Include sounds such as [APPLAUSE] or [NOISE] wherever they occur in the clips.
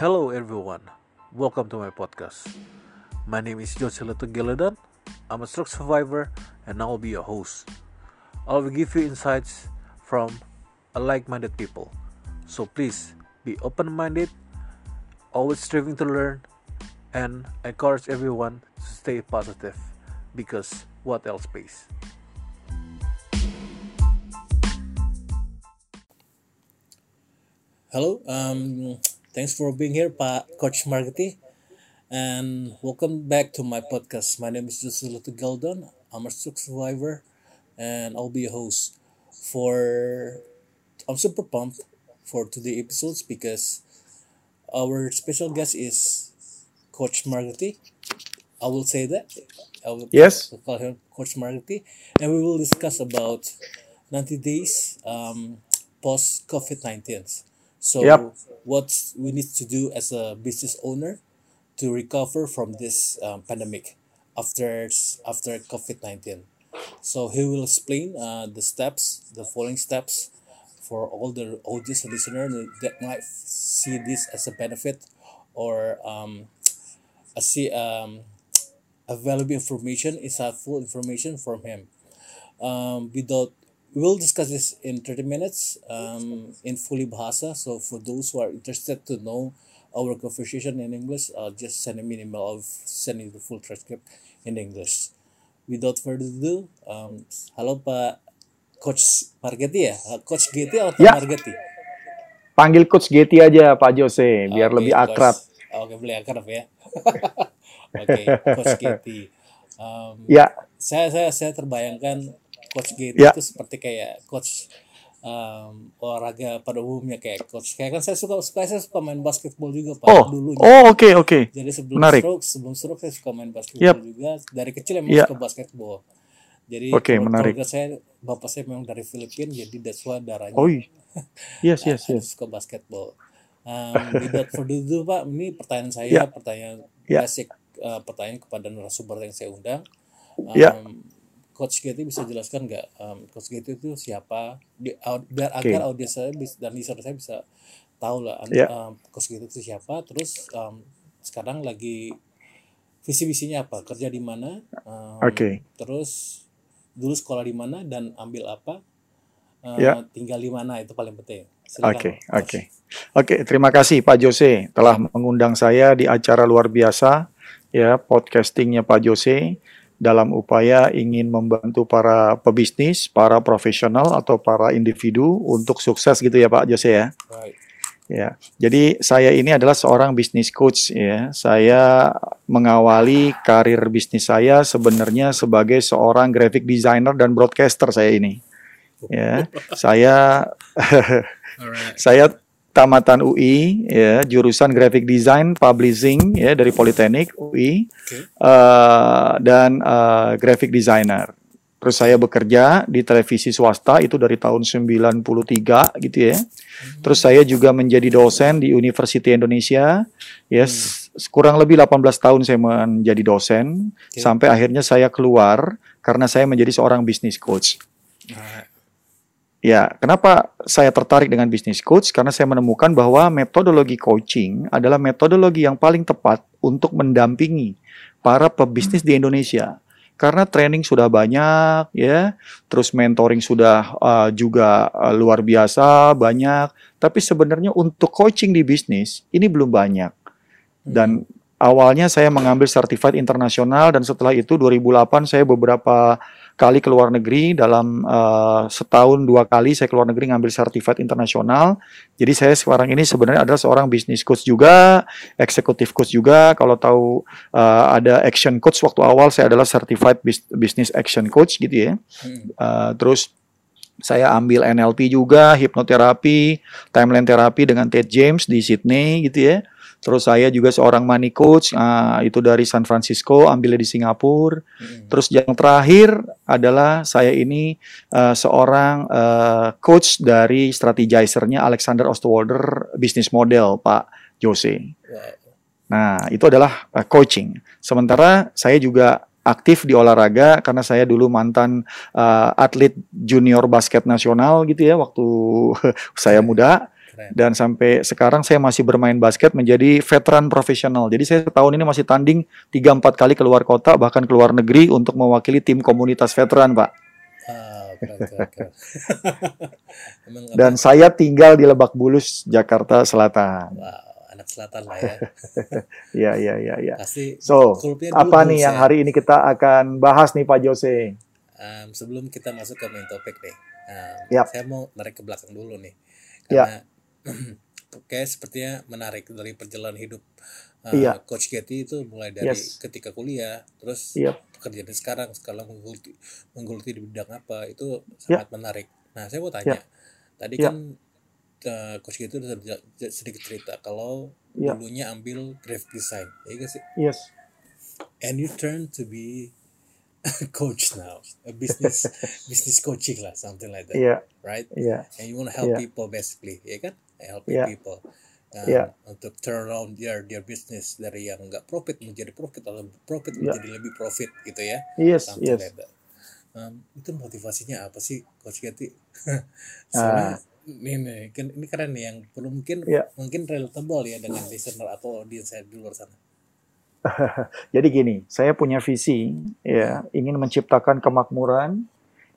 Hello everyone, welcome to my podcast. My name is Jose Leto. I'm a stroke survivor and I will be your host. I will give you insights from like-minded people. So please be open-minded, always striving to learn, and encourage everyone to stay positive because what else pays? Hello, um, thanks for being here, Pak Coach Margeti, and welcome back to my podcast. My name is Joseph Lutu Galdon. I'm a stroke survivor, and I'll be a host for. I'm super pumped for today episodes because our special guest is Coach Margeti. I will say that. I will Yes. call him Coach Margeti, and we will discuss about 90 days um, post COVID 19. So, Yep. what we need to do as a business owner to recover from this um, pandemic after after COVID 19. So, he will explain uh, the steps, the following steps for all the audience listener that might see this as a benefit or um, a see um, a valuable information, insightful information from him. Um, without we'll discuss this in 30 minutes um, in fully bahasa. So for those who are interested to know our conversation in English, uh, just send me an email of sending the full transcript in English. Without further ado, um, halo Pak Coach Margeti ya, Uh, Coach GT atau Ya. Margeti? Panggil Coach Getty aja Pak Jose, biar Oke, lebih Coach. akrab. Oke, boleh akrab ya. [LAUGHS] Oke, Coach GT. Um, Ya, saya saya saya terbayangkan coach GT Ya. itu seperti kayak coach um, olahraga pada umumnya kayak coach kayak kan saya suka suka saya suka main basketball juga pak oh, dulunya oh oke oke. jadi sebelum menarik. stroke sebelum stroke saya suka main basketball Yap. juga dari kecil emang Ya. suka basketball jadi keluar- menarik. keluarga saya bapak saya memang dari Filipina jadi that's why darahnya Oh, iya. yes [LAUGHS] yes yes. suka basketball. Um, without [LAUGHS] further ado, Pak, ini pertanyaan saya, Ya. pertanyaan Ya. basic, uh, pertanyaan kepada narasumber yang saya undang. Um, Ya. Coach Getty bisa jelaskan nggak um, Coach Getty itu siapa? Di, biar Oke. agar audiens saya bis- dan listener saya bisa tahu lah an- Ya. um, Coach Getty itu siapa. Terus um, sekarang lagi visi misinya apa? Kerja di mana? Um, Oke. Terus dulu sekolah di mana dan ambil apa? Uh, Ya. Tinggal di mana itu paling penting. Oke oke oke. Terima kasih Pak Jose telah mengundang saya di acara luar biasa ya podcastingnya Pak Jose dalam upaya ingin membantu para pebisnis, para profesional atau para individu untuk sukses gitu ya Pak Jose ya. Right. Ya, jadi saya ini adalah seorang bisnis coach ya. Saya mengawali karir bisnis saya sebenarnya sebagai seorang graphic designer dan broadcaster saya ini. Ya, [LAUGHS] saya Alright. [LAUGHS] saya tamatan UI ya, jurusan graphic design publishing ya dari Politeknik UI Oke. eh, dan eh, graphic designer. Terus saya bekerja di televisi swasta itu dari tahun 93 gitu ya. Terus saya juga menjadi dosen di University Indonesia. Yes, kurang lebih 18 tahun saya menjadi dosen Oke. sampai akhirnya saya keluar karena saya menjadi seorang business coach. Alright. Ya, kenapa saya tertarik dengan business coach? Karena saya menemukan bahwa metodologi coaching adalah metodologi yang paling tepat untuk mendampingi para pebisnis di Indonesia. Karena training sudah banyak, ya, terus mentoring sudah uh, juga uh, luar biasa banyak. Tapi sebenarnya untuk coaching di bisnis ini belum banyak. Dan awalnya saya mengambil certified internasional dan setelah itu 2008 saya beberapa kali ke luar negeri dalam eh, setahun dua kali saya keluar negeri ngambil certified internasional. Jadi saya sekarang ini sebenarnya adalah seorang business coach juga, executive coach juga. Kalau tahu eh, ada action coach waktu awal saya adalah certified bus- business action coach gitu ya. Eh, terus saya ambil NLP juga, hipnoterapi, timeline terapi dengan Ted James di Sydney gitu ya. Terus saya juga seorang money coach, ah, itu dari San Francisco, ambilnya di Singapura. Hmm. Terus yang terakhir adalah saya ini eh, seorang eh, coach dari strategizernya Alexander Osterwalder Business Model, Pak Jose. Nah, itu adalah eh, coaching. Sementara saya juga aktif di olahraga karena saya dulu mantan eh, atlet junior basket nasional gitu ya waktu [LAUGHS] saya muda. Keren. dan sampai sekarang saya masih bermain basket menjadi veteran profesional. Jadi saya tahun ini masih tanding 3-4 kali keluar kota bahkan keluar negeri untuk mewakili tim komunitas veteran, Pak. Ah, keren, keren, keren. [LAUGHS] Emang apa- Dan saya tinggal di Lebak Bulus, Jakarta Selatan. wow, anak selatan lah ya. [LAUGHS] Ya, ya, ya, ya. Pasti So, apa nih yang ya. hari ini kita akan bahas nih Pak Jose? Um, sebelum kita masuk ke main topik nih, um, Yap. saya mau narik ke belakang dulu nih, karena [CLEARS THROAT] kayak sepertinya menarik dari perjalanan hidup uh, Iya. Coach Getty itu mulai dari Yes. ketika kuliah, terus Yap. pekerjaan sekarang, sekarang menggeluti, menggeluti di bidang apa itu sangat menarik. Nah, saya mau tanya, tadi Ya. kan uh, Coach Getty udah sedikit- cerita kalau Ya. dulunya ambil graphic design, ya nggak sih? Yes. and you turn to be a coach now, a business [LAUGHS] business coaching lah, something like that, Iya, right? iya. And you want to help Yeah. people basically, ya kan? Helping Yeah. people um, Yeah. untuk turn around their their business dari yang nggak profit menjadi profit atau profit Yeah. menjadi lebih profit gitu ya, Yes, something yes. like. Um, itu motivasinya apa sih, Coach? [LAUGHS] Ah. Soalnya ini, nih, kan ini keren nih yang perlu mungkin Yeah. mungkin relatable ya dengan listener atau audiens saya di luar sana. [LAUGHS] Jadi gini, saya punya visi ya, ingin menciptakan kemakmuran,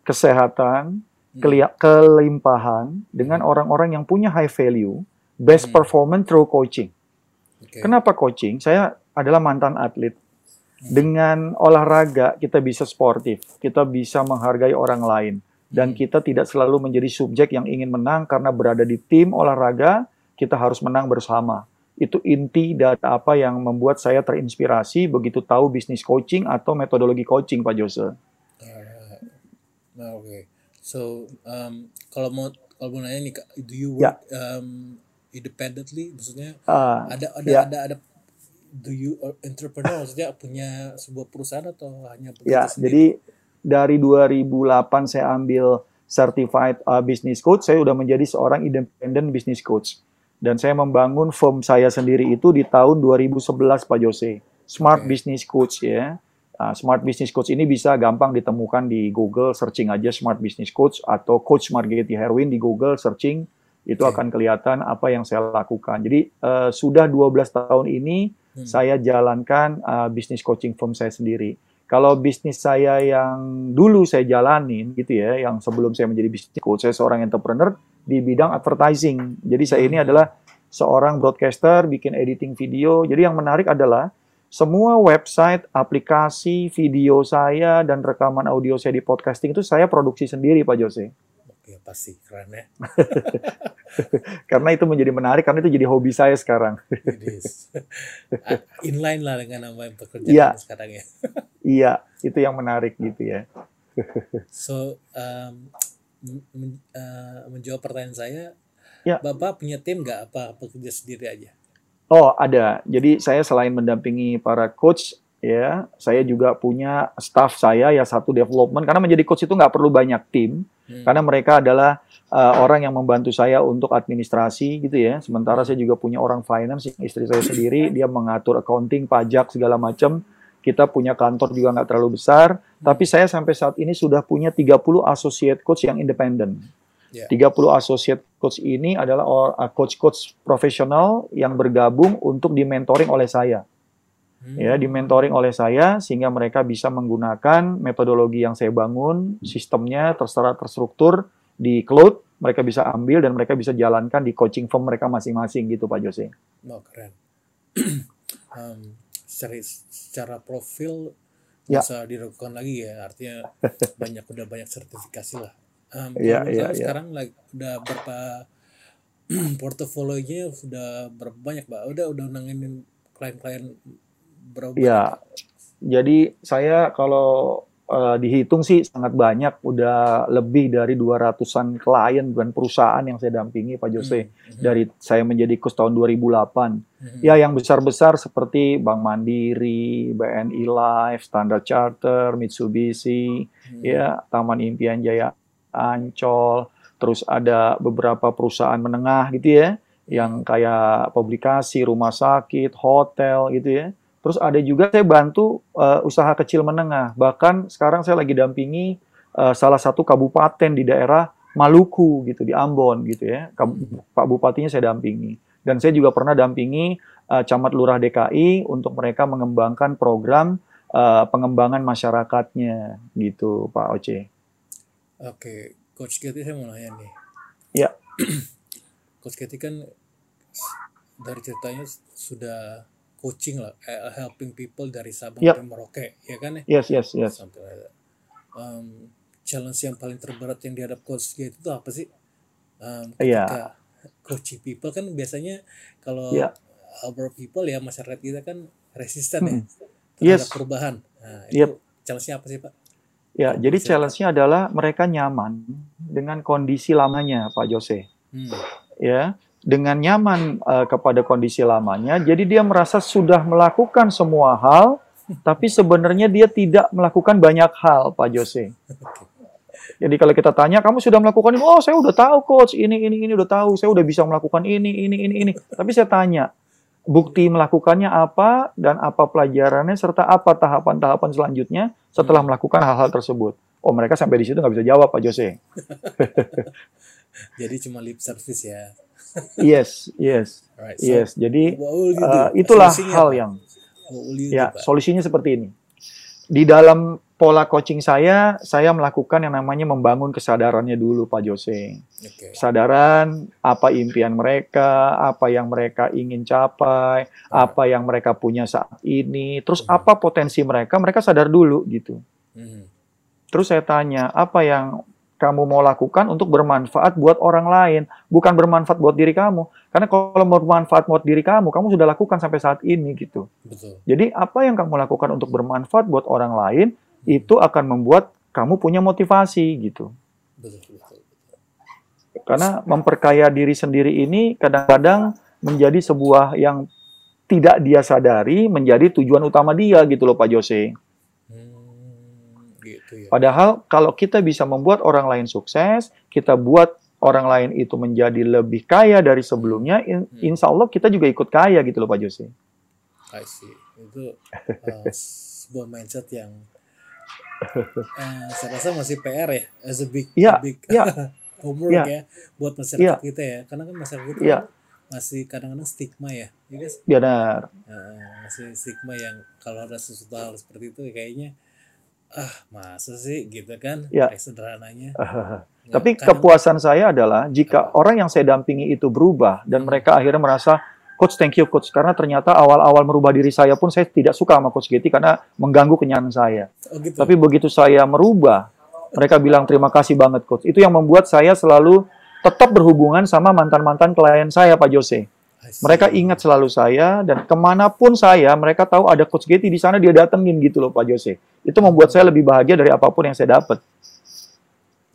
kesehatan, kelimpahan dengan orang-orang yang punya high value, best Hmm. performance through coaching. Oke. Kenapa coaching? Saya adalah mantan atlet. Hmm. Dengan olahraga kita bisa sportif, kita bisa menghargai orang lain, dan Hmm. kita tidak selalu menjadi subjek yang ingin menang karena berada di tim olahraga, kita harus menang bersama. Itu inti dari apa yang membuat saya terinspirasi begitu tahu bisnis coaching atau metodologi coaching, Pak Jose. Alright. Nah, oke. So, um, kalau mau kalau mau nanya nih, do you Ya. work um, independently? Maksudnya Ah, ada ada ya. ada ada do you uh, entrepreneur maksudnya punya sebuah perusahaan atau hanya Ya, sendiri? jadi dari 2008 saya ambil certified uh, business coach, saya udah menjadi seorang independent business coach. Dan saya membangun firm saya sendiri itu di tahun 2011 Pak Jose. Smart Oke. Business Coach ya. Uh, Smart Business Coach ini bisa gampang ditemukan di Google, searching aja Smart Business Coach atau Coach Margeti Herwin di Google, searching itu Oke. akan kelihatan apa yang saya lakukan. Jadi uh, sudah 12 tahun ini Hmm. saya jalankan uh, bisnis coaching firm saya sendiri. Kalau bisnis saya yang dulu saya jalanin gitu ya, yang sebelum saya menjadi bisnis coach, saya seorang entrepreneur di bidang advertising. Jadi saya ini Hmm. adalah seorang broadcaster, bikin editing video. Jadi yang menarik adalah semua website, aplikasi, video saya dan rekaman audio saya di podcasting itu saya produksi sendiri Pak Jose. Oke, pasti keren ya. [LAUGHS] Karena itu menjadi menarik karena itu jadi hobi saya sekarang. [LAUGHS] Ah, Inline lah dengan apa yang pekerjaan Iya. kamu sekarang ya. [LAUGHS] iya, itu yang menarik gitu ya. So, um, men- uh, menjawab pertanyaan saya, Ya. Bapak punya tim nggak apa bekerja sendiri aja? Oh, ada. Jadi saya selain mendampingi para coach, ya, saya juga punya staff saya ya satu development. Karena menjadi coach itu nggak perlu banyak tim, Hmm. karena mereka adalah uh, orang yang membantu saya untuk administrasi gitu ya. Sementara saya juga punya orang finance, istri saya sendiri, dia mengatur accounting, pajak segala macam. Kita punya kantor juga nggak terlalu besar, tapi saya sampai saat ini sudah punya 30 associate coach yang independen. Ya. 30 associate coach ini adalah uh, coach-coach profesional yang bergabung untuk di-mentoring oleh saya. Hmm. Ya, di-mentoring oleh saya sehingga mereka bisa menggunakan metodologi yang saya bangun, sistemnya terserah terstruktur di cloud, mereka bisa ambil dan mereka bisa jalankan di coaching firm mereka masing-masing gitu Pak Jose. Oh, keren. [CLEARS THROAT] um, secara, secara profil Ya. bisa diragukan lagi ya, artinya [LAUGHS] banyak udah banyak sertifikasi lah. Um, Ya, ya, ya. sekarang like, udah berapa [CLEARS THROAT] portofolionya sudah berapa banyak, Pak? Udah udah nanginin klien-klien berapa banyak? Ya, jadi saya kalau eh, dihitung sih sangat banyak, udah lebih dari 200-an klien dan perusahaan yang saya dampingi Pak Jose. Hmm, Dari saya menjadi coach tahun 2008. hmm, Ya, yang besar-besar seperti Bank Mandiri, BNI Life, Standard Charter, Mitsubishi, hmm, ya, Taman Impian Jaya Ancol, terus ada beberapa perusahaan menengah gitu ya, yang kayak publikasi, rumah sakit, hotel gitu ya. Terus ada juga saya bantu eh, usaha kecil menengah. Bahkan sekarang saya lagi dampingi eh, salah satu kabupaten di daerah Maluku gitu di Ambon gitu ya. Pak Bupatinya saya dampingi. Dan saya juga pernah dampingi uh, camat lurah DKI untuk mereka mengembangkan program uh, pengembangan masyarakatnya gitu Pak Oce. Oke, Coach Getty saya mau nanya nih. Ya. [CLEARS THROAT] Coach Getty kan dari ceritanya sudah coaching lah, eh, helping people dari Sabang Yep. sampai Merauke, ya kan ya? Yes, yes, yes. Sampai um, challenge yang paling terberat yang dihadap Coach Getty itu apa sih? Um, Iya. ketika coaching people kan biasanya kalau Iya. our people ya masyarakat kita kan resisten ya Mm-mm. terhadap Yes. perubahan. Nah, itu Yep. challenge-nya apa sih Pak? Ya, Kalau jadi challenge-nya adalah mereka nyaman dengan kondisi lamanya, Pak Jose. Hmm. Ya, dengan nyaman eh, kepada kondisi lamanya, jadi dia merasa sudah melakukan semua hal, [LAUGHS] tapi sebenarnya dia tidak melakukan banyak hal, Pak Jose. [LAUGHS] Jadi kalau kita tanya, kamu sudah melakukan ini? Oh, saya udah tahu, coach. Ini, ini, ini udah tahu. Saya udah bisa melakukan ini, ini, ini, ini. Tapi saya tanya, bukti melakukannya apa dan apa pelajarannya serta apa tahapan-tahapan selanjutnya setelah melakukan hal-hal tersebut. Oh, mereka sampai di situ nggak bisa jawab, Pak Jose. [LAUGHS] Jadi cuma lip service ya. [LAUGHS] Yes, yes, Alright. So, yes. Jadi eh, itulah Solusinya hal apa? yang ya solusinya seperti ini. Di dalam pola coaching saya, saya melakukan yang namanya membangun kesadarannya dulu, Pak Jose. Oke. Kesadaran apa impian mereka, apa yang mereka ingin capai, apa yang mereka punya saat ini, terus Hmm. apa potensi mereka, mereka sadar dulu gitu. Hmm. Terus saya tanya, apa yang kamu mau lakukan untuk bermanfaat buat orang lain, bukan bermanfaat buat diri kamu. Karena kalau bermanfaat buat diri kamu, kamu sudah lakukan sampai saat ini gitu. Betul. Jadi apa yang kamu lakukan untuk bermanfaat buat orang lain, itu akan membuat kamu punya motivasi gitu. Karena memperkaya diri sendiri ini kadang-kadang menjadi sebuah yang tidak dia sadari menjadi tujuan utama dia gitu loh Pak Jose. Hmm, gitu ya. Padahal kalau kita bisa membuat orang lain sukses, kita buat orang lain itu menjadi lebih kaya dari sebelumnya, in- Hmm. insya Allah kita juga ikut kaya gitu loh Pak Jose. I see. Itu uh, [LAUGHS] sebuah mindset yang uh, saya rasa masih PR ya, as a big, Iya, big iya. [LAUGHS] homework Iya. ya buat masyarakat Iya. kita ya. Karena kan masyarakat kita Iya. masih kadang-kadang stigma ya, ya guys. Benar. Uh, masih stigma yang kalau ada sesuatu hal seperti itu kayaknya ah masa sih gitu kan Iya. kayak sederhananya Nggak, [LAUGHS] Tapi kadang- kepuasan saya adalah jika orang yang saya dampingi itu berubah dan mereka akhirnya merasa Coach, thank you Coach. Karena ternyata awal-awal merubah diri saya pun saya tidak suka sama Coach Getty karena mengganggu kenyamanan saya. oh gitu Tapi begitu saya merubah, mereka bilang terima kasih banget Coach. Itu yang membuat saya selalu tetap berhubungan sama mantan-mantan klien saya Pak Jose. Mereka ingat selalu saya dan ke mana pun saya, mereka tahu ada Coach Getty di sana dia datengin gitu loh Pak Jose. Itu membuat saya lebih bahagia dari apa pun yang saya dapat.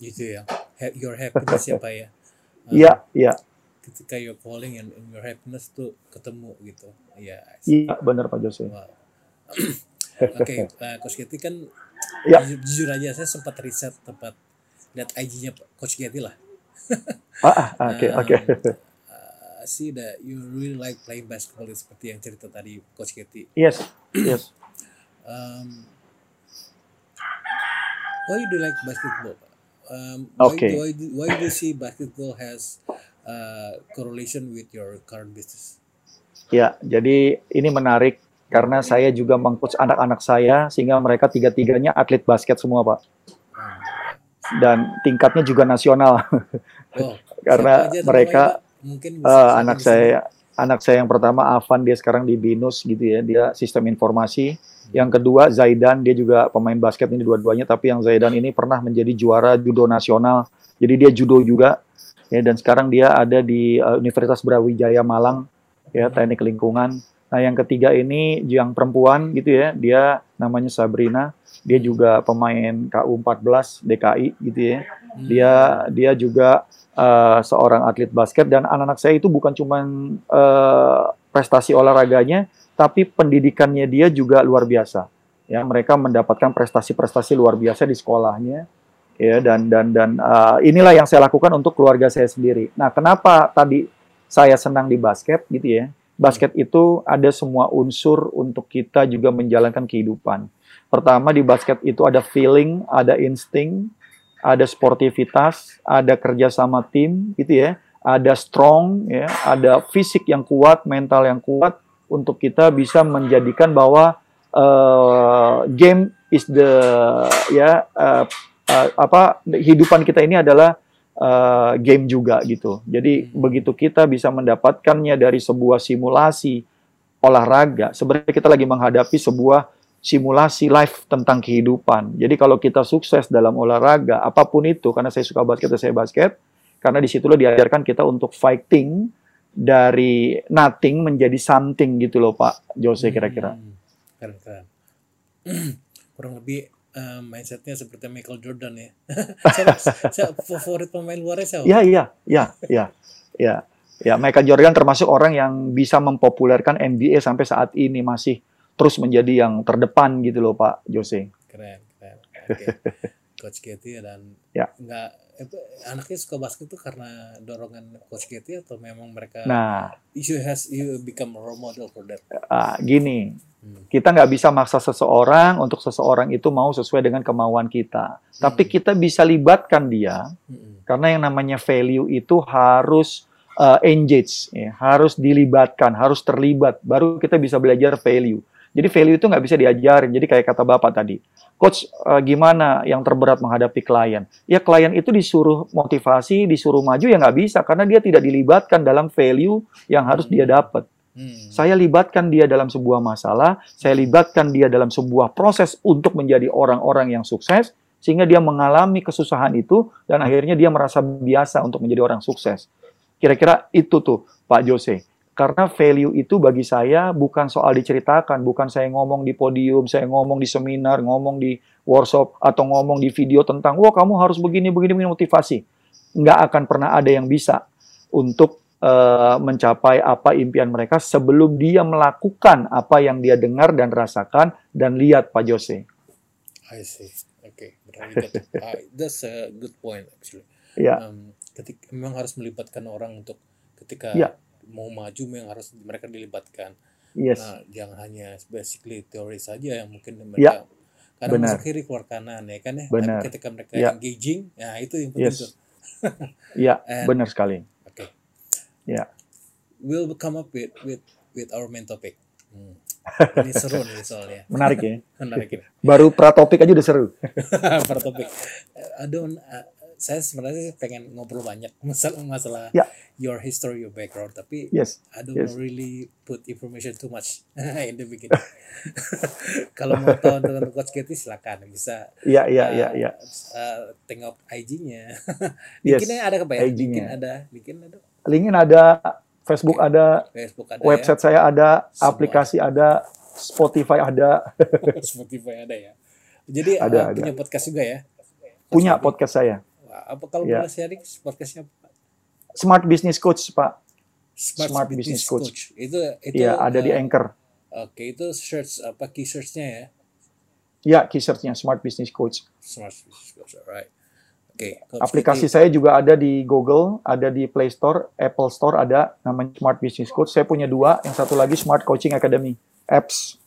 gitu ya your happiness ya pak ya [LAUGHS] Uh, Iya, iya, ketika your calling and, and your happiness tuh ketemu gitu ya see. iya benar Pak Jose. Wow. [CLEARS THROAT] oke uh, Coach Getty kan Ya. jujur, jujur aja saya sempat riset tempat lihat IG-nya Coach Getty lah [LAUGHS] Ah, ah, oke, oke. uh, see that you really like playing basketball seperti yang cerita tadi Coach Getty Yes, yes. um, why do you like basketball? Um, why, Okay. do, why, do, why do you see basketball has uh, correlation with your current business? Ya, jadi ini menarik karena saya juga mengcoach anak-anak saya sehingga mereka tiga-tiganya atlet basket semua, Pak. Um, Dan tingkatnya juga nasional [LAUGHS] oh, karena mereka namanya, mungkin eh, sebut anak saya anak saya yang pertama Avan dia sekarang di Binus gitu ya, dia sistem informasi. Yang kedua Zaidan dia juga pemain basket ini dua-duanya tapi yang Zaidan ini pernah menjadi juara judo nasional. Jadi dia judo juga ya dan sekarang dia ada di eh, Universitas Brawijaya Malang ya teknik lingkungan. Nah, yang ketiga ini yang perempuan gitu ya, dia namanya Sabrina. Dia juga pemain KU14 DKI gitu ya. Dia dia juga eh, seorang atlet basket dan anak-anak saya itu bukan cuman eh, prestasi olahraganya, tapi pendidikannya dia juga luar biasa. Ya, mereka mendapatkan prestasi-prestasi luar biasa di sekolahnya. Ya, dan dan dan eh, inilah yang saya lakukan untuk keluarga saya sendiri. Nah, kenapa tadi saya senang di basket gitu ya? Basket itu ada semua unsur untuk kita juga menjalankan kehidupan. Pertama di basket itu ada feeling, ada insting, ada sportivitas, ada kerja sama tim, gitu ya, ada strong, ya, ada fisik yang kuat, mental yang kuat untuk kita bisa menjadikan bahwa uh, game is the ya uh, uh, apa kehidupan kita ini adalah uh, game juga gitu. Jadi hmm. begitu kita bisa mendapatkannya dari sebuah simulasi olahraga, sebenarnya kita lagi menghadapi sebuah simulasi live tentang kehidupan. Jadi kalau kita sukses dalam olahraga apa pun itu, karena saya suka basket, saya basket, karena di situlah diajarkan kita untuk fighting dari nothing menjadi something gitu loh Pak Jose kira-kira. Hmm, keren keren. [CLEARS THROAT] Kurang lebih uh, mindsetnya seperti Michael Jordan ya. [LAUGHS] saya favorit pemain luar saya. Iya iya iya iya iya. Ya, Michael Jordan termasuk orang yang bisa mempopulerkan NBA sampai saat ini masih terus menjadi yang terdepan gitu loh Pak Jose. Keren, keren. Okay. [LAUGHS] Coach Getty dan ya. enggak itu anaknya suka basket itu karena dorongan Coach Getty atau memang mereka nah you has you become a role model for that uh, gini. Kita nggak bisa maksa seseorang untuk seseorang itu mau sesuai dengan kemauan kita hmm. tapi kita bisa libatkan dia hmm. karena yang namanya value itu harus uh, engage ya, harus dilibatkan harus terlibat baru kita bisa belajar value jadi value itu nggak bisa diajarin. Jadi kayak kata Bapak tadi, Coach uh, gimana yang terberat menghadapi klien? Ya klien itu disuruh motivasi, disuruh maju ya nggak bisa karena dia tidak dilibatkan dalam value yang harus dia dapat. Hmm. Saya libatkan dia dalam sebuah masalah, saya libatkan dia dalam sebuah proses untuk menjadi orang-orang yang sukses, sehingga dia mengalami kesusahan itu dan akhirnya dia merasa biasa untuk menjadi orang sukses. Kira-kira itu tuh Pak Jose. Karena value itu bagi saya bukan soal diceritakan, bukan saya ngomong di podium, saya ngomong di seminar, ngomong di workshop, atau ngomong di video tentang, wah kamu harus begini, begini, begini, motivasi. Nggak akan pernah ada yang bisa untuk uh, mencapai apa impian mereka sebelum dia melakukan apa yang dia dengar dan rasakan dan lihat Pak Jose. I see. Oke, okay. uh, [LAUGHS] that's a good point actually. Yeah. Um, ketika memang harus melibatkan orang untuk ketika yeah mau maju yang harus mereka dilibatkan. Yes. Nah, jangan hanya basically teori saja yang mungkin mereka ya, karena Benar. masuk kiri keluar kanan ya kan ya. Benar. Tapi ketika mereka ya. engaging, ya itu yang penting yes. Iya, [LAUGHS] benar sekali. Ya. We'll come up with with with our main topic. Hmm. Ini seru nih soalnya. [LAUGHS] Menarik ya. [LAUGHS] Menarik ya. Baru pratopik aja udah seru. [LAUGHS] pratopik. I don't saya sebenarnya pengen ngobrol banyak masalah masalah yeah. your history, your background, tapi yes. I don't yes. really put information too much in the beginning. Kalau mau tahu tentang Coach Getty silakan bisa. Iya iya iya iya. Uh, tengok IG-nya. yes. LinkedIn ada ya? LinkedIn ada, LinkedIn ada. LinkedIn ada, Facebook ada, Facebook ada website ya? saya ada, Semua. aplikasi ada, Spotify ada. [LAUGHS] Spotify ada ya. Jadi ada, uh, punya podcast juga ya? Punya podcast saya. Apa kalau ya. boleh sharing podcastnya? Smart Business Coach Pak. Smart, Smart Business, Business Coach. Coach. Itu itu ya, ada uh, di Anchor. Oke, okay, itu search apa key search-nya ya? Ya, key search-nya Smart Business Coach. Smart Business Coach, alright. Oke. Okay, Aplikasi saya juga ada di Google, ada di Play Store, Apple Store ada namanya Smart Business Coach. Saya punya dua, yang satu lagi Smart Coaching Academy apps.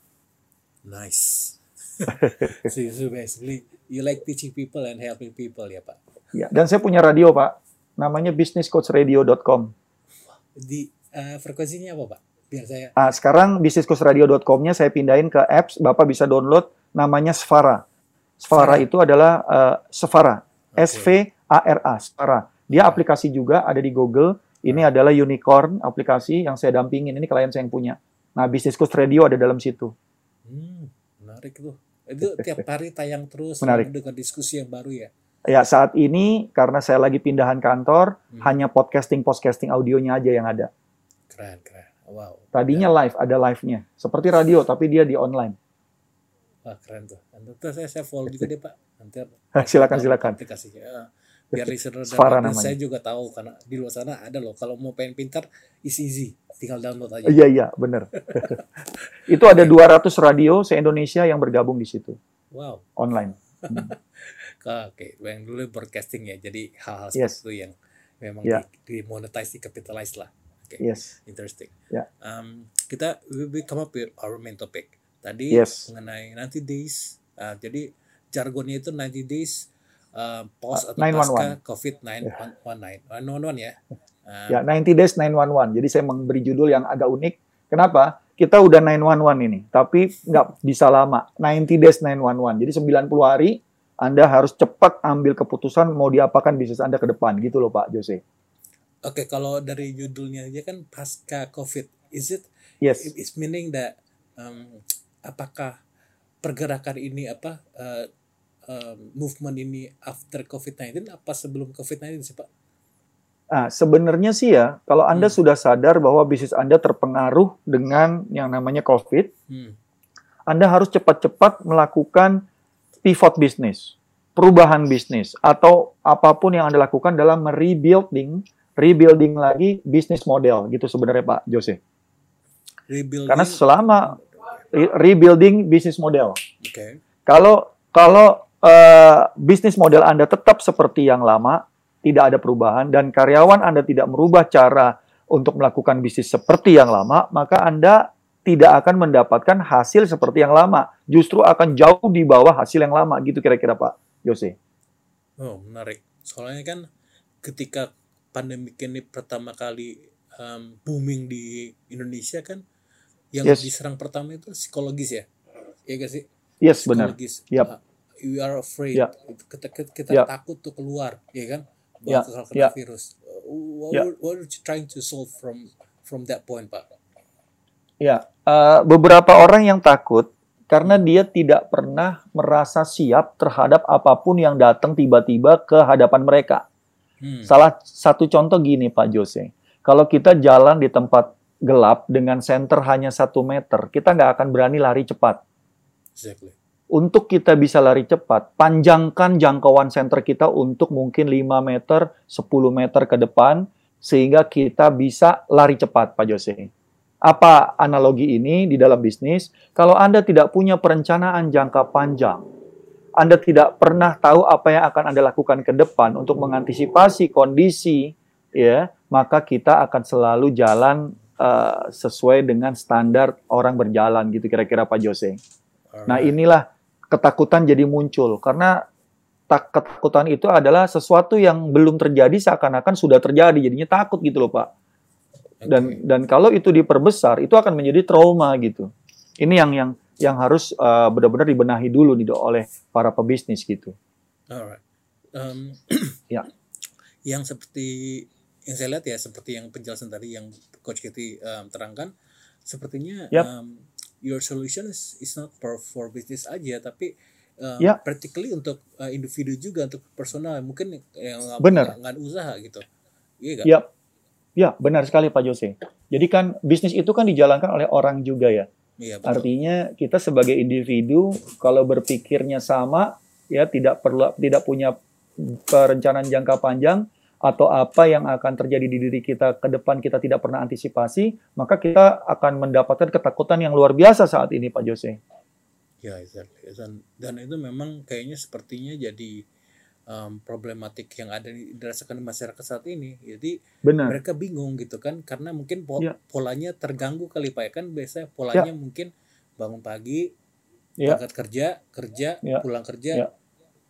Nice. [LAUGHS] so, so basically you like teaching people and helping people ya Pak? Ya, dan saya punya radio, Pak. Namanya businesscoachradio.com. Di uh, frekuensinya apa, Pak? Biar saya. Ah, sekarang businesscoachradio.com-nya saya pindahin ke apps, Bapak bisa download namanya Sfara. Sfara itu adalah uh, Sfara. Okay. S V A R A, Sfara. Dia aplikasi juga ada di Google. Ini adalah unicorn aplikasi yang saya dampingin. Ini klien saya yang punya. Nah, Business Coach Radio ada dalam situ. Hmm, menarik tuh. Itu tiap [LAUGHS] hari tayang terus menarik. dengan diskusi yang baru ya. Ya saat ini karena saya lagi pindahan kantor, hmm. hanya podcasting podcasting audionya aja yang ada. Keren keren, wow. Tadinya ya. live, ada live-nya, seperti radio [LAUGHS] tapi dia di online. Wah keren tuh. Nanti saya saya follow juga deh pak. Nanti [LAUGHS] silakan silakan. Aplikasinya. Biar listener dan saya juga tahu karena di luar sana ada loh. Kalau mau pengen pintar, is easy, tinggal download aja. Iya iya benar. [LAUGHS] Itu ada 200 radio se Indonesia yang bergabung di situ. Wow. Online. [LAUGHS] Hmm. Oke, okay. yang dulu broadcasting ya. Jadi hal-hal yes. seperti itu yang memang yeah. di, di monetize, di capitalize lah. Oke. Okay. Yes. Interesting. Yeah. Um, kita we, we come up with our main topic. Tadi yes. mengenai 90 days. Uh, jadi jargonnya itu 90 days uh, post atau 911. pasca COVID 911 911 ya. Uh, Ya, 90 days 911. Jadi saya memberi judul yang agak unik. Kenapa? Kita udah 911 ini, tapi nggak bisa lama. 90 days 911. Jadi 90 hari Anda harus cepat ambil keputusan mau diapakan bisnis Anda ke depan gitu loh Pak Jose. Oke, kalau dari judulnya aja kan pasca COVID, is it Yes. it's meaning that um, apakah pergerakan ini apa uh, um, movement ini after COVID-19 apa sebelum COVID-19 sih Pak? Nah, sebenarnya sih ya, kalau Anda Hmm. sudah sadar bahwa bisnis Anda terpengaruh dengan yang namanya COVID, Hmm. Anda harus cepat-cepat melakukan pivot bisnis, perubahan bisnis, atau apa pun yang Anda lakukan dalam rebuilding, rebuilding lagi bisnis model gitu sebenarnya Pak Jose. Rebuilding. Karena selama rebuilding bisnis model, Oke. kalau kalau eh, bisnis model Anda tetap seperti yang lama, tidak ada perubahan dan karyawan Anda tidak merubah cara untuk melakukan bisnis seperti yang lama, maka Anda tidak akan mendapatkan hasil seperti yang lama. Justru akan jauh di bawah hasil yang lama gitu kira-kira Pak Jose. Oh, menarik. Soalnya kan ketika pandemi ini pertama kali um, booming di Indonesia kan yang Yes. diserang pertama itu psikologis ya. Iya gak sih? Yes, benar. Psikologis. Yap. Uh, we are afraid. Yap. Kita, kita, Yap. takut tuh keluar, ya kan? Yap. Bakal kena virus. Uh, What, were- what are you trying to solve from from that point, Pak? Ya, eh, beberapa orang yang takut karena dia tidak pernah merasa siap terhadap apa pun yang datang tiba-tiba ke hadapan mereka. Hmm. Salah satu contoh gini Pak Jose, kalau kita jalan di tempat gelap dengan center hanya satu meter, kita nggak akan berani lari cepat. Exactly. Untuk kita bisa lari cepat, panjangkan jangkauan center kita untuk mungkin 5 meter, 10 meter ke depan, sehingga kita bisa lari cepat Pak Jose. Apa analogi ini di dalam bisnis? Kalau Anda tidak punya perencanaan jangka panjang, Anda tidak pernah tahu apa yang akan Anda lakukan ke depan untuk mengantisipasi kondisi, ya, maka kita akan selalu jalan eh, sesuai dengan standar orang berjalan gitu kira-kira Pak Jose. Nah, Alright. inilah ketakutan jadi muncul karena tak ketakutan itu adalah sesuatu yang belum terjadi seakan-akan sudah terjadi jadinya takut gitu loh Pak. Dan Oke. dan kalau itu diperbesar itu akan menjadi trauma gitu. Ini yang yang yang harus uh, benar-benar dibenahi dulu nih oleh para pebisnis gitu. Alright. Um, Ya. [CLEARS THROAT] Yang seperti yang saya lihat ya seperti yang penjelasan tadi yang Coach Kitty um, terangkan, sepertinya Yap. um, your solution is, is not for for business aja, tapi um, Ya. practically untuk uh, individu juga untuk personal mungkin yang Benar. nggak- usaha gitu. Iya kan? Ya, ya benar sekali Pak Jose. Jadi kan bisnis itu kan dijalankan oleh orang juga ya. Iya betul. Artinya kita sebagai individu kalau berpikirnya sama ya tidak perlu tidak punya perencanaan jangka panjang atau apa yang akan terjadi di diri kita ke depan kita tidak pernah antisipasi, maka kita akan mendapatkan ketakutan yang luar biasa saat ini Pak Jose. Ya, exactly. Dan, dan itu memang kayaknya sepertinya jadi um, problematik yang ada di- dirasakan di masyarakat saat ini. Jadi Benar. mereka bingung gitu kan karena mungkin po- Ya. polanya terganggu kali Pak ya kan biasanya polanya mungkin bangun pagi Ya. berangkat kerja kerja Ya. pulang kerja Ya.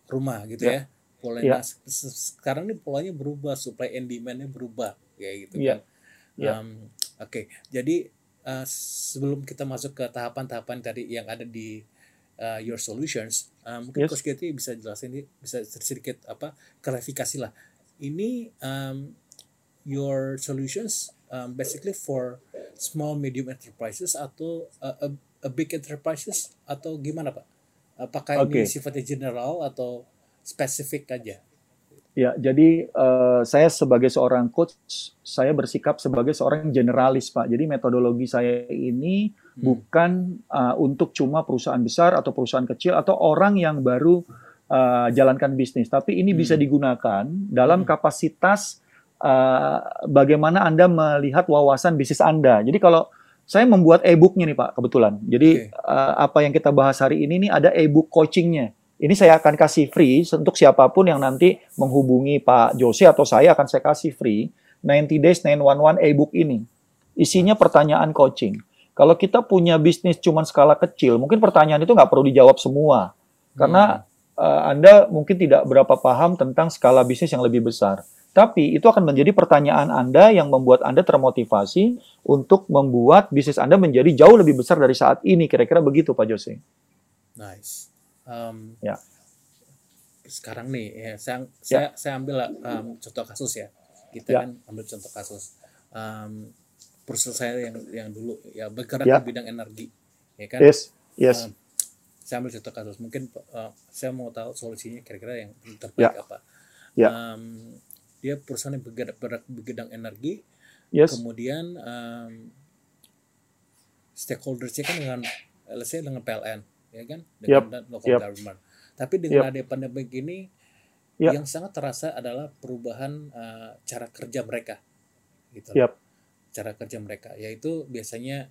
rumah gitu Ya. ya polanya Ya. Nah, se- se- sekarang nih polanya berubah supply and demandnya berubah kayak gitu Ya. kan Ya. Um, oke jadi uh, sebelum kita masuk ke tahapan-tahapan tadi yang ada di uh, your solutions uh, mungkin Yes. Coach Getty bisa jelasin bisa sedikit apa klarifikasi lah ini um, your solutions um, basically for small medium enterprises atau uh, a, a big enterprises atau gimana pak? Apakah ini Oke. sifatnya general atau spesifik aja? Ya, jadi eh, saya sebagai seorang coach, saya bersikap sebagai seorang generalis, Pak. Jadi metodologi saya ini Hmm. bukan eh, untuk cuma perusahaan besar atau perusahaan kecil atau orang yang baru eh, jalankan bisnis, tapi ini bisa Hmm. digunakan dalam Hmm. kapasitas eh, bagaimana Anda melihat wawasan bisnis Anda. Jadi kalau saya membuat e-booknya nih Pak, kebetulan. Jadi Oke. eh, apa yang kita bahas hari ini nih ada e-book coachingnya. Ini saya akan kasih free untuk siapa pun yang nanti menghubungi Pak Jose atau saya akan saya kasih free 90 Days 911 e-book ini. Isinya pertanyaan coaching. Kalau kita punya bisnis cuma skala kecil, mungkin pertanyaan itu nggak perlu dijawab semua. Karena uh, Anda mungkin tidak berapa paham tentang skala bisnis yang lebih besar. Tapi itu akan menjadi pertanyaan Anda yang membuat Anda termotivasi untuk membuat bisnis Anda menjadi jauh lebih besar dari saat ini. Kira-kira begitu, Pak Jose. Nice. Um, Ya. Sekarang nih, ya, saya, Ya. saya, saya ambil um, contoh kasus ya. Kita Ya. kan ambil contoh kasus. Um, perusahaan saya yang yang dulu ya bergerak Ya. di bidang energi, ya kan. Yes, yes. Um, saya ambil contoh kasus. Mungkin uh, saya mau tahu solusinya kira-kira yang terbaik apa. Ya. Um, dia perusahaan yang bergerak, bergerak di bidang energi, Yes. kemudian um, stakeholdersnya kan dengan let's say dengan PLN ya kan dengan Yep, local yep. government tapi dengan Yep. adanya pandemi ini Yep. yang sangat terasa adalah perubahan uh, cara kerja mereka gitu Yep. cara kerja mereka yaitu biasanya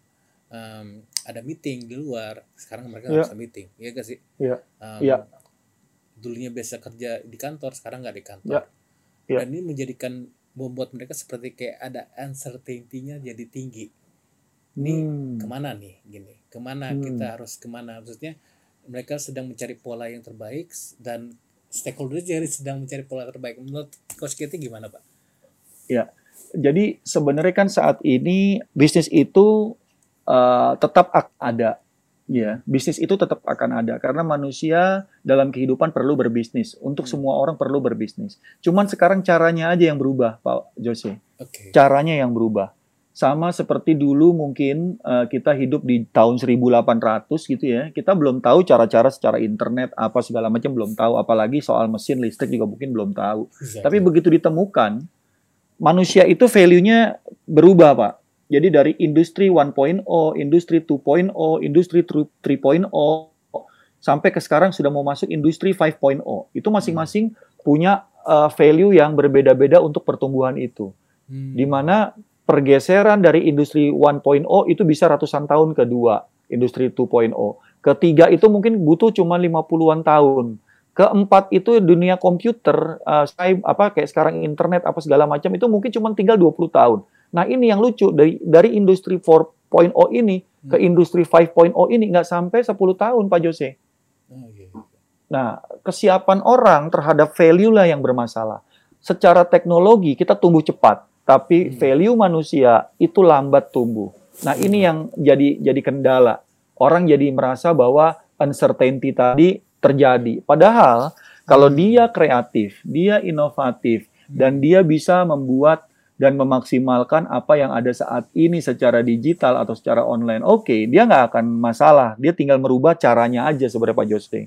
um, ada meeting di luar sekarang mereka Yep. nggak bisa meeting ya gak sih Yep. Um, Yep. dulunya biasa kerja di kantor sekarang nggak di kantor Yep. Yep. dan ini menjadikan membuat mereka seperti kayak ada uncertainty-nya jadi tinggi ini Hmm. ke mana nih gini ke mana Hmm. kita harus ke mana maksudnya mereka sedang mencari pola yang terbaik dan stakeholder jadi sedang mencari pola terbaik menurut coach Kitty gimana pak Jadi sebenarnya kan saat ini bisnis itu uh, tetap akan ada, ya. Bisnis itu tetap akan ada karena manusia dalam kehidupan perlu berbisnis. Untuk Hmm. semua orang perlu berbisnis. Cuman sekarang caranya aja yang berubah, Pak Jose. oke Caranya yang berubah. Sama seperti dulu mungkin uh, kita hidup di tahun 1800 gitu ya. Kita belum tahu cara-cara secara internet apa segala macam belum tahu, apalagi soal mesin listrik juga mungkin belum tahu. Tapi begitu ditemukan, manusia itu value-nya berubah, Pak. Jadi dari industri 1.0, industri 2.0, industri 3.0, sampai ke sekarang sudah mau masuk industri 5.0. Itu masing-masing punya uh, value yang berbeda-beda untuk pertumbuhan itu. Hmm. Di mana pergeseran dari industri 1.0 itu bisa ratusan tahun kedua, industri 2.0. Ketiga itu mungkin butuh cuma 50-an tahun. Keempat itu dunia komputer, uh, apa kayak sekarang internet apa segala macam itu mungkin cuma tinggal 20 tahun. Nah, ini yang lucu dari dari industri 4.0 ini ke Hmm. industri 5.0 ini nggak sampai 10 tahun, Pak Jose. Oh, iya. Nah, kesiapan orang terhadap value lah yang bermasalah. Secara teknologi kita tumbuh cepat, tapi Hmm. value manusia itu lambat tumbuh. Nah, ini yang jadi jadi kendala. Orang jadi merasa bahwa uncertainty tadi terjadi. Padahal kalau Hmm. dia kreatif, dia inovatif dan dia bisa membuat dan memaksimalkan apa yang ada saat ini secara digital atau secara online, oke, dia nggak akan masalah. Dia tinggal merubah caranya aja sebenarnya Pak Jose.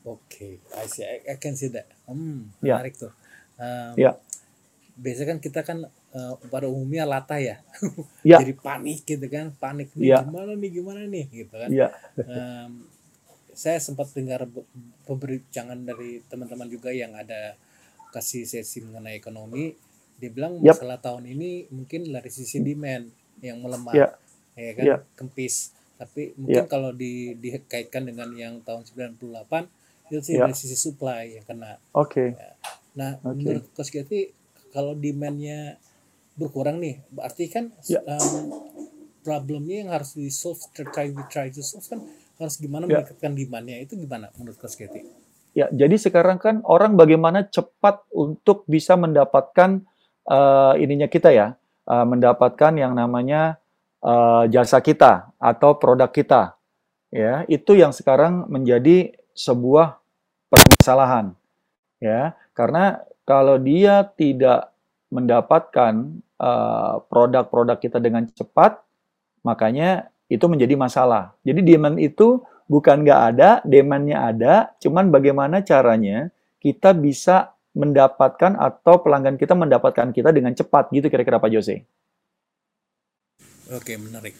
Oke, I see. I, I can see that. Hmm, Ya. menarik tuh. Um, Ya. Biasanya kan kita kan uh, pada umumnya latah ya. [LAUGHS] Ya. Jadi panik gitu kan, panik nih Ya. gimana nih gimana nih gitu kan. Iya. Em, saya sempat dengar be- pemberitaan dari teman-teman juga yang ada kasih sesi mengenai ekonomi. Dia bilang Yap. masalah tahun ini mungkin dari sisi demand yang melemah, Ya. ya kan, Ya. kempis. Tapi mungkin kalau di, dikaitkan dengan yang tahun 98 itu sih Ya. dari sisi supply yang kena. Oke. Nah, Oke. menurut Coach Getty, kalau demandnya berkurang nih, berarti kan Ya. em, problemnya yang harus di solve, try we try to solve kan harus gimana Ya. meningkatkan demandnya itu gimana menurut Coach Getty? Ya, jadi sekarang kan orang bagaimana cepat untuk bisa mendapatkan eh, ininya kita ya, eh, mendapatkan yang namanya eh, jasa kita atau produk kita. Ya, itu yang sekarang menjadi sebuah permasalahan. Ya, karena kalau dia tidak mendapatkan eh, produk-produk kita dengan cepat, makanya itu menjadi masalah. Jadi demand itu bukan nggak ada, demandnya ada, cuman bagaimana caranya kita bisa mendapatkan atau pelanggan kita mendapatkan kita dengan cepat gitu kira-kira Pak Jose. Oke, menarik.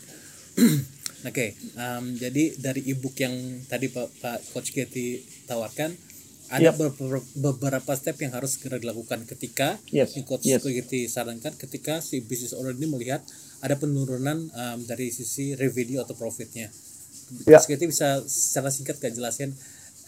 [CLEARS THROAT] Oke, em, jadi dari ebook yang tadi Pak, Pak Coach Getty tawarkan, ada Yap. beberapa, beberapa step yang harus segera dilakukan ketika Yes, yang Coach yes. Getty sarankan ketika si business owner ini melihat ada penurunan em, dari sisi revenue atau profitnya. Ya. Coach Getty bisa secara singkat gak jelasin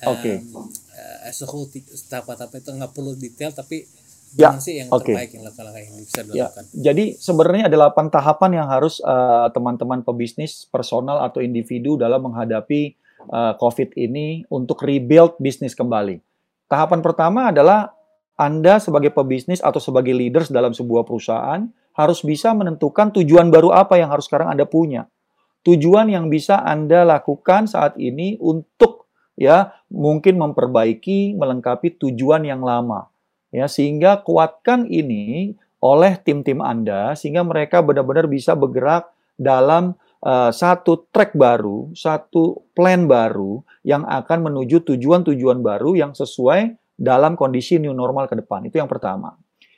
Oke. em, eh, as a whole tahap-tahap itu nggak perlu detail tapi Ya, sih yang oke. terbaik yang langkah-langkah yang bisa Ya, dilakukan. jadi sebenarnya ada 8 tahapan yang harus eh, teman-teman pebisnis personal atau individu dalam menghadapi uh, COVID ini untuk rebuild bisnis kembali. Tahapan pertama adalah Anda sebagai pebisnis atau sebagai leaders dalam sebuah perusahaan harus bisa menentukan tujuan baru apa yang harus sekarang Anda punya. Tujuan yang bisa Anda lakukan saat ini untuk ya mungkin memperbaiki, melengkapi tujuan yang lama. Ya, sehingga kuatkan ini oleh tim-tim Anda sehingga mereka benar-benar bisa bergerak dalam uh, satu track baru, satu plan baru yang akan menuju tujuan-tujuan baru yang sesuai dalam kondisi new normal ke depan. Itu yang pertama.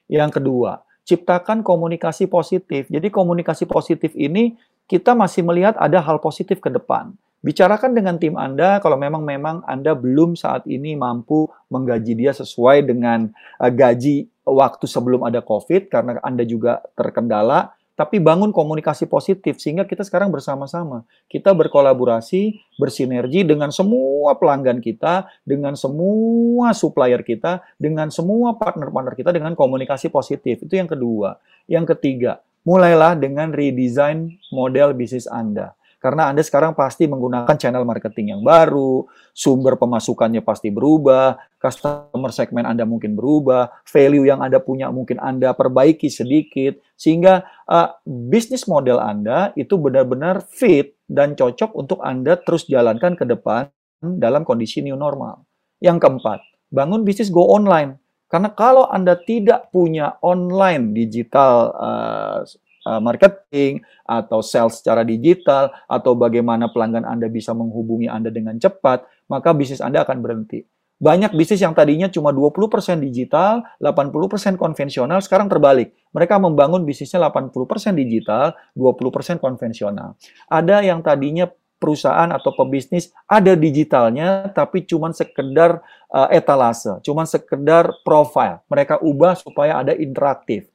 Yang kedua, ciptakan komunikasi positif. Jadi komunikasi positif ini kita masih melihat ada hal positif ke depan. Bicarakan dengan tim Anda kalau memang memang Anda belum saat ini mampu menggaji dia sesuai dengan uh, gaji waktu sebelum ada Covid karena Anda juga terkendala, tapi bangun komunikasi positif sehingga kita sekarang bersama-sama. Kita berkolaborasi, bersinergi dengan semua pelanggan kita, dengan semua supplier kita, dengan semua partner-partner kita dengan komunikasi positif. Itu yang kedua. Yang ketiga, mulailah dengan redesign model bisnis Anda karena Anda sekarang pasti menggunakan channel marketing yang baru, sumber pemasukannya pasti berubah, customer segmen Anda mungkin berubah, value yang Anda punya mungkin Anda perbaiki sedikit, sehingga uh, bisnis model Anda itu benar-benar fit dan cocok untuk Anda terus jalankan ke depan dalam kondisi new normal. Yang keempat, bangun bisnis go online. Karena kalau Anda tidak punya online digital uh, Uh, marketing atau sales secara digital atau bagaimana pelanggan Anda bisa menghubungi Anda dengan cepat, maka bisnis Anda akan berhenti. Banyak bisnis yang tadinya cuma 20% digital, 80% konvensional, sekarang terbalik. Mereka membangun bisnisnya 80% digital, 20% konvensional. Ada yang tadinya perusahaan atau pebisnis ada digitalnya tapi cuma sekedar uh, etalase, cuma sekedar profile. Mereka ubah supaya ada interaktif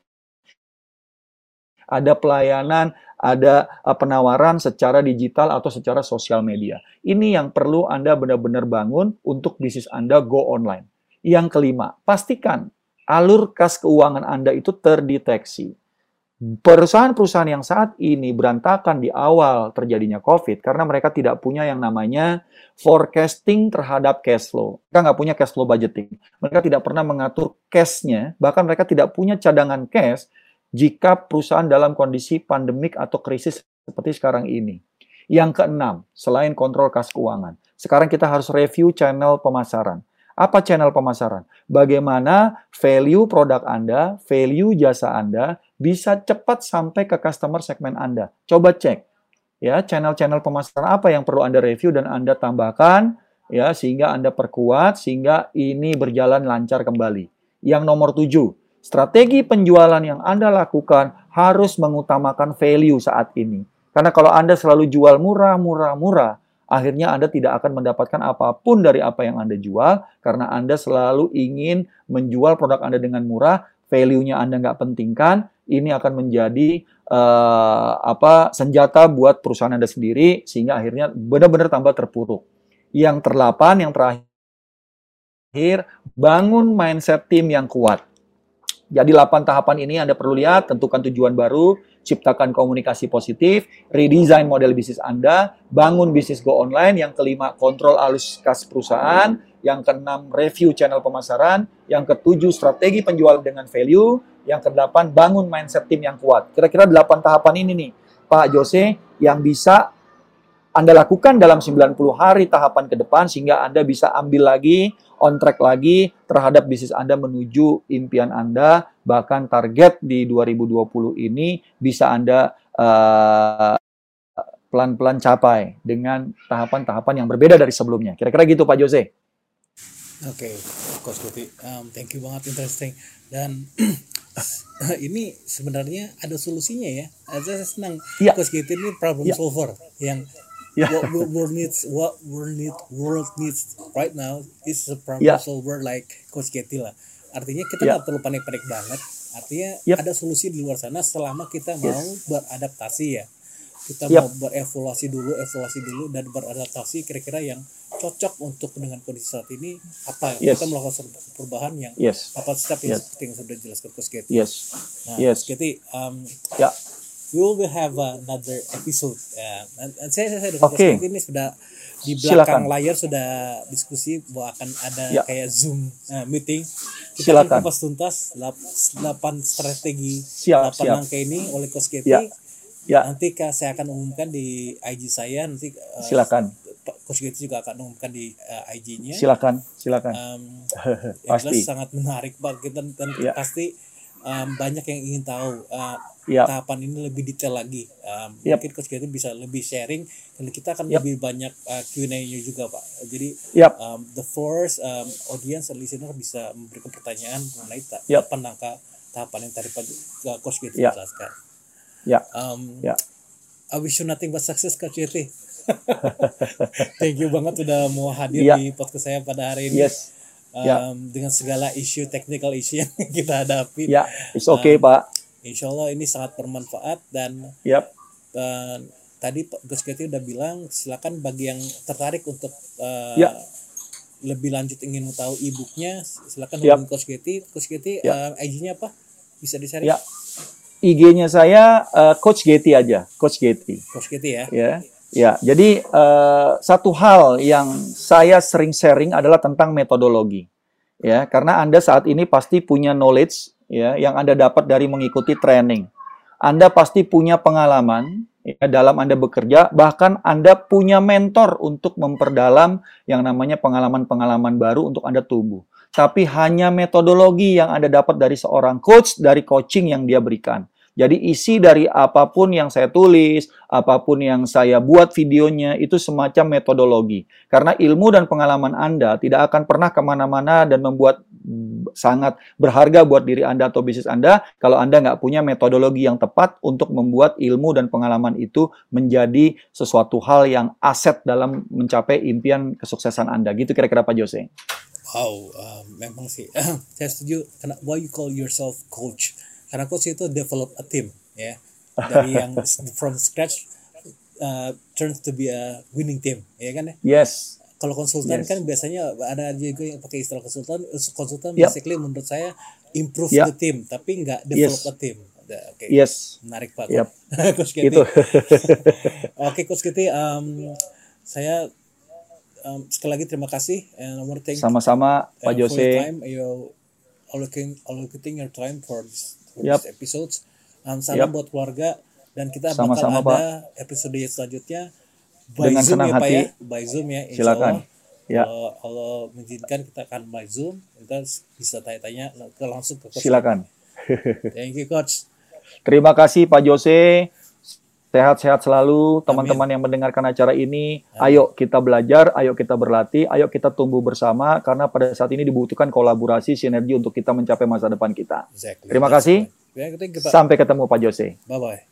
ada pelayanan, ada uh, penawaran secara digital atau secara sosial media. Ini yang perlu Anda benar-benar bangun untuk bisnis Anda go online. Yang kelima, pastikan alur kas keuangan Anda itu terdeteksi. Perusahaan-perusahaan yang saat ini berantakan di awal terjadinya COVID karena mereka tidak punya yang namanya forecasting terhadap cash flow. Mereka nggak punya cash flow budgeting. Mereka tidak pernah mengatur cash-nya, bahkan mereka tidak punya cadangan cash jika perusahaan dalam kondisi pandemik atau krisis seperti sekarang ini. Yang keenam, selain kontrol kas keuangan, sekarang kita harus review channel pemasaran. Apa channel pemasaran? Bagaimana value produk Anda, value jasa Anda bisa cepat sampai ke customer segmen Anda. Coba cek ya channel-channel pemasaran apa yang perlu Anda review dan Anda tambahkan ya sehingga Anda perkuat sehingga ini berjalan lancar kembali. Yang nomor tujuh, Strategi penjualan yang Anda lakukan harus mengutamakan value saat ini. Karena kalau Anda selalu jual murah, murah, murah, akhirnya Anda tidak akan mendapatkan apa pun dari apa yang Anda jual karena Anda selalu ingin menjual produk Anda dengan murah, value-nya Anda nggak pentingkan, ini akan menjadi uh, apa senjata buat perusahaan Anda sendiri sehingga akhirnya benar-benar tambah terpuruk. Yang terlapan, yang terakhir, bangun mindset tim yang kuat. Jadi 8 tahapan ini Anda perlu lihat, tentukan tujuan baru, ciptakan komunikasi positif, redesign model bisnis Anda, bangun bisnis go online, yang kelima kontrol alus kas perusahaan, yang keenam review channel pemasaran, yang ketujuh strategi penjualan dengan value, yang kedelapan bangun mindset tim yang kuat. Kira-kira 8 tahapan ini nih, Pak Jose, yang bisa anda lakukan dalam 90 hari tahapan ke depan sehingga Anda bisa ambil lagi on track lagi terhadap bisnis Anda menuju impian Anda, bahkan target di 2020 ini bisa Anda uh, pelan-pelan capai dengan tahapan-tahapan yang berbeda dari sebelumnya. Kira-kira gitu Pak Jose. Oke, okay, Coach um, thank you banget interesting dan [CLEARS THROAT] ini sebenarnya ada solusinya ya. Saya senang ya. Coach Kopi ini problem ya. solver yang yeah. what world needs what world need world needs right now is a problem yeah. solver like Coach Getty lah. Artinya kita nggak yeah. perlu panik-panik banget. Artinya yep. ada solusi di luar sana selama kita yes. mau beradaptasi ya. Kita yep. mau berevaluasi dulu, evaluasi dulu dan beradaptasi kira-kira yang cocok untuk dengan kondisi saat ini apa yes. kita melakukan perubahan yang yes. apa step yang yes. seperti yang sudah jelaskan Coach Getty. Yes. Nah, yes. Getty, um, ya. We will have another episode. Ya, dan, dan saya saya. Coach Keti ini sudah di Silakan. belakang layar sudah diskusi bahwa akan ada Ya. kayak zoom uh, meeting. Kita Silakan. akan kupas tuntas 8 strategi Siap, 8 siap. langkah ini oleh Coach Keti. Ya. Ya, Nanti saya akan umumkan di IG saya nanti uh, silakan. Coach juga akan umumkan di uh, IG-nya. Silakan, silakan. Um, [LAUGHS] yang jelas sangat menarik Pak kita dan Ya. pasti um, banyak yang ingin tahu uh, Ya. tahapan ini lebih detail lagi. Um, Yap. Mungkin Coach Keti bisa lebih sharing dan kita akan Yap. lebih banyak uh, Q&A-nya juga Pak. Jadi Yap. um, the first um, audience and listener bisa memberikan pertanyaan mengenai ta- Yap. tahapan langkah tahapan yang tadi Pak uh, Coach Keti Ya. jelaskan. Ya. Um, Ya. I wish you nothing but success Coach Keti. [LAUGHS] Thank you banget udah mau hadir Ya. di podcast saya pada hari ini Yes. Ya. um, dengan segala isu technical isu yang [LAUGHS] kita hadapi. Ya, it's okay, Pak. Insya Allah ini sangat bermanfaat dan Yap. dan tadi Pak Gus Keti udah bilang silakan bagi yang tertarik untuk uh, Ya. lebih lanjut ingin tahu e-booknya silakan Yap. hubungi Coach Keti. Coach Keti Ya. uh, IG-nya apa? Bisa di-share Ya. IG-nya saya uh, Coach Getty aja, Coach Getty. Coach Keti ya. Ya. Ya, jadi eh, satu hal yang saya sering sharing adalah tentang metodologi. Ya, karena Anda saat ini pasti punya knowledge ya yang Anda dapat dari mengikuti training. Anda pasti punya pengalaman ya, dalam Anda bekerja, bahkan Anda punya mentor untuk memperdalam yang namanya pengalaman-pengalaman baru untuk Anda tumbuh. Tapi hanya metodologi yang Anda dapat dari seorang coach, dari coaching yang dia berikan. Jadi isi dari apa pun yang saya tulis, apa pun yang saya buat videonya, itu semacam metodologi. Karena ilmu dan pengalaman Anda tidak akan pernah ke mana-mana dan membuat sangat berharga buat diri Anda atau bisnis Anda kalau Anda nggak punya metodologi yang tepat untuk membuat ilmu dan pengalaman itu menjadi sesuatu hal yang aset dalam mencapai impian kesuksesan Anda. Gitu kira-kira Pak Jose. Wow, uh, memang sih. [CLEARS THROAT] saya setuju. Why you call yourself coach? Karena coach itu develop a team, ya. Dari [LAUGHS] yang from scratch uh, turns to be a winning team, ya kan ya. Yes. Kalau konsultan Yes. kan biasanya ada juga yang pakai istilah konsultan. Konsultan Yep. basically menurut saya improve Yep. the team, tapi nggak develop Yes. a team. Oke, Yes. menarik pak. Yep. [LAUGHS] Coach Keti. Gitu. [LAUGHS] Oke, Coach Keti, um, saya um, sekali lagi terima kasih. And to thank Sama-sama Pak uh, Jose. time. You allocating allocating your time for this, Yep. episodes. Um, salam Yep. buat keluarga dan kita Sama-sama, bakal ada episode selanjutnya by Dengan Zoom senang ya Pak hati. ya, by Zoom ya. Insya Silakan. Allah. Ya. Kalau Allah mengizinkan kita akan by Zoom, kita bisa tanya-tanya ke langsung ke coach. Silakan. Thank you coach. Terima kasih Pak Jose. Sehat-sehat selalu teman-teman yang mendengarkan acara ini. Ayo kita belajar, ayo kita berlatih, ayo kita tumbuh bersama karena pada saat ini dibutuhkan kolaborasi sinergi untuk kita mencapai masa depan kita. Exactly. Terima That's kasih. Ya. Sampai ketemu Pak Jose. Bye bye.